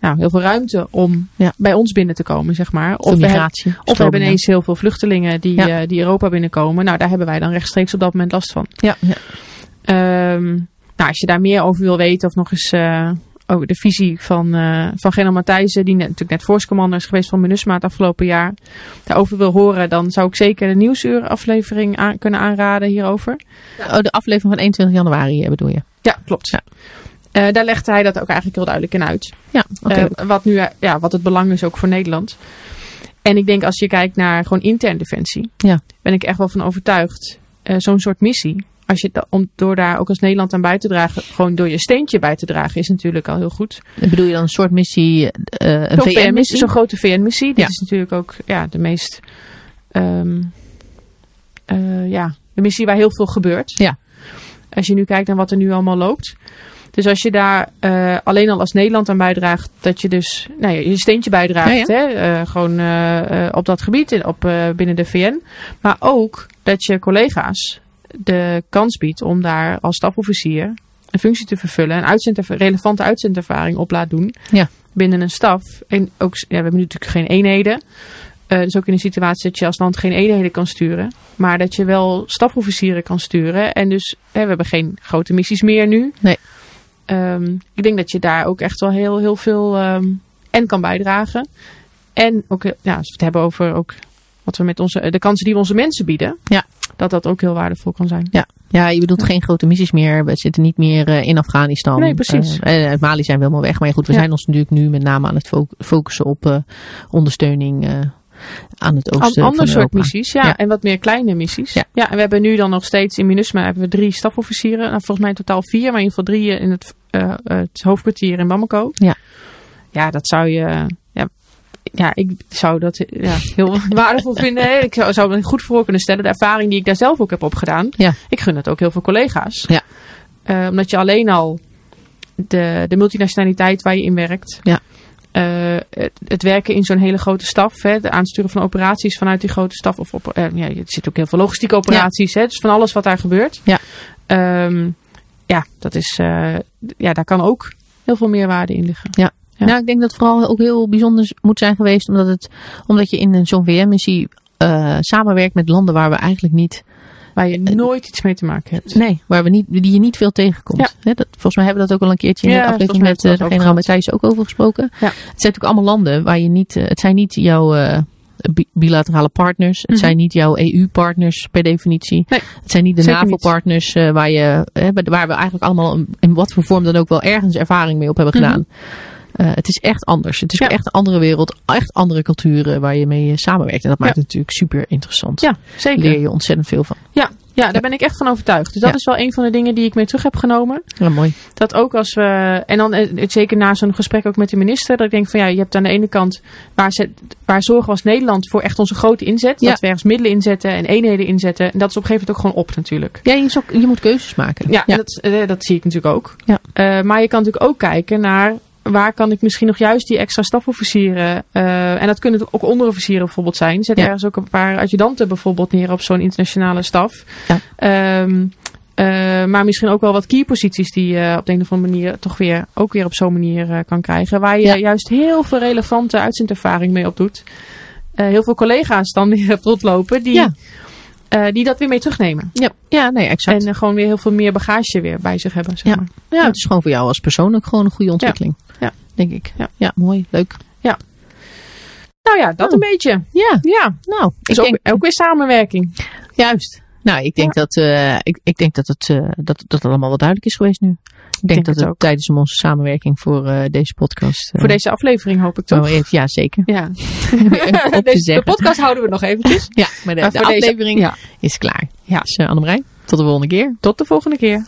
nou, heel veel ruimte om Ja. bij ons binnen te komen, zeg maar. Of we hebben, of we hebben ineens heel veel vluchtelingen die, Ja. eh, die Europa binnenkomen. Nou, daar hebben wij dan rechtstreeks op dat moment last van. Ja, ja. Ehm, nou, als je daar meer over wil weten of nog eens eh, over de visie van, eh van Genel Matthijssen, die net, natuurlijk net voorstcommander is geweest van MINUSMA het afgelopen jaar, daarover wil horen, dan zou ik zeker de Nieuwsuur aflevering aan, kunnen aanraden hierover. Oh, de aflevering van 21 januari bedoel je? Ja, klopt. Ja. Eh, daar legde hij dat ook eigenlijk heel duidelijk in uit. Ja. Eh, wat, nu, eh, ja, wat het belang is ook voor Nederland. En ik denk als je kijkt naar gewoon intern defensie, Ja. ben ik echt wel van overtuigd. Zo'n soort missie, als je om, door daar ook als Nederland aan bij te dragen, gewoon door je steentje bij te dragen, is natuurlijk al heel goed. Bedoel je dan een soort missie, een VN-missie, zo'n grote VN-missie. Dit Ja. is natuurlijk ook ja, de meest, eh, ja, de missie waar heel veel gebeurt. Ja. Als je nu kijkt naar wat er nu allemaal loopt. Dus als je daar eh, alleen al als Nederland aan bijdraagt, dat je dus nou ja, je steentje bijdraagt, Ja, Hè? Eh, gewoon eh, op dat gebied, op, binnen de VN. Maar ook dat je collega's de kans biedt om daar als stafofficier een functie te vervullen, een uitzenderv- relevante uitzendervaring op laat doen Ja. binnen een staf. En ook, ja, we hebben nu natuurlijk geen eenheden. Eh, dus ook in een situatie dat je als land geen eenheden kan sturen. Maar dat je wel stafofficieren kan sturen. En dus hè, we hebben geen grote missies meer nu. Nee. Ehm, ik denk dat je daar ook echt wel heel, heel veel ehm, en kan bijdragen. En ook, eh, ja, als we het hebben over ook wat we met onze, de kansen die we onze mensen bieden. Ja. Dat dat ook heel waardevol kan zijn. Ja, je bedoelt geen grote missies meer. We zitten niet meer eh, in Afghanistan. Nee, precies. Eh, en uit Mali zijn we helemaal weg. Maar ja, goed, we Ja. zijn ons natuurlijk nu met name aan het fo- focussen op eh, ondersteuning eh, aan het oosten ander van soort missies, ja, Ja. En wat meer kleine missies. Ja. en we hebben nu dan nog steeds in MINUSMA hebben we drie stafofficieren. Nou, volgens mij in totaal vier, maar in ieder geval drie in het, eh, het hoofdkwartier in Bamako. Ja. Ja, dat zou je... Ja, ja ik zou dat ja, heel waardevol vinden. Ik zou, zou me goed voor kunnen stellen. De ervaring die ik daar zelf ook heb opgedaan. Ja. Ik gun het ook heel veel collega's. Ja. Eh, omdat je alleen al de, de multinationaliteit waar je in werkt. Ja. Eh, het, het werken in zo'n hele grote staf. Hè, de aansturen van operaties vanuit die grote staf. Of op, eh, ja, er zitten ook heel veel logistieke operaties. Hè, dus van alles wat daar gebeurt. Ja. Ehm, ja, dat is, eh, ja, daar kan ook heel veel meerwaarde in liggen. Ja. Nou, ik denk dat het vooral ook heel bijzonder moet zijn geweest. Omdat, het, omdat je in een zo'n VN-missie eh, samenwerkt met landen waar we eigenlijk niet... Waar je nooit iets mee te maken hebt. Nee, waar we niet, die je niet veel tegenkomt. Ja. Dat, volgens mij hebben we dat ook al een keertje in Ja, de aflevering met eh, de generaal. Matthijs ook over gesproken. Ja. Het zijn natuurlijk allemaal landen waar je niet... eh, het zijn niet jouw eh, bi- bilaterale partners. Het Mhm. zijn niet jouw EU-partners per definitie. Nee, het zijn niet de. NAVO-partners eh, waar, je, eh, waar we eigenlijk allemaal in- in wat voor vorm dan ook wel ergens ervaring mee op hebben Mhm. gedaan. Eh, het is echt anders. Het is Ja. echt een andere wereld, echt andere culturen waar je mee eh, samenwerkt. En dat maakt het natuurlijk super interessant. Ja, zeker. leer je ontzettend veel van. Ja, ja, daar ben ik echt van overtuigd. Dus dat Ja. is wel een van de dingen die ik mee terug heb genomen. Ja, mooi. Dat ook als we, en dan eh, zeker na zo'n gesprek ook met de minister, dat ik denk van ja, je hebt aan de ene kant waar, ze, waar zorgen we als Nederland voor echt onze grote inzet. Ja. Dat we ergens middelen inzetten en eenheden inzetten. En dat is op een gegeven moment ook gewoon op natuurlijk. Ja, je, ook- je moet keuzes maken. Ja, Dat, dat zie ik natuurlijk ook. Ja. Maar je kan natuurlijk ook kijken naar waar kan ik misschien nog juist die extra stafofficieren. eh, en dat kunnen ook onderofficieren bijvoorbeeld zijn. Zet Ja. ergens ook een paar adjudanten bijvoorbeeld neer op zo'n internationale staf. Ja. Ehm, eh, maar misschien ook wel wat key posities die je op de een of andere manier toch weer ook weer op zo'n manier eh, kan krijgen. Waar je Ja. juist heel veel relevante uitzendervaring mee opdoet. Heel veel collega's dan die hebt rondlopen die, Ja. eh, die dat weer mee terugnemen. Ja, ja nee, exact. En eh, gewoon weer heel veel meer bagage weer bij zich hebben. Zeg Ja. maar. ja, het is gewoon voor jou als persoon ook gewoon een goede ontwikkeling. Ja. Denk ik. Ja. ja, mooi. Leuk. Nou ja, dat Oh. een beetje. Ja, Ja, nou, dus ik ook, denk, ook weer samenwerking. juist. Nou, ik denk, dat, eh, ik, ik denk dat, het, eh, dat, dat allemaal wel duidelijk is geweest nu. Ik denk, denk dat het tijdens onze samenwerking voor eh, deze podcast... Voor deze aflevering hoop ik toch. even- ja, zeker. Ja. Te Deze, de podcast houden we nog eventjes. Ja, maar de, Maar de voor deze- aflevering Ja. is klaar. Ja. Dus uh, Annemarij, tot de volgende keer. Tot de volgende keer.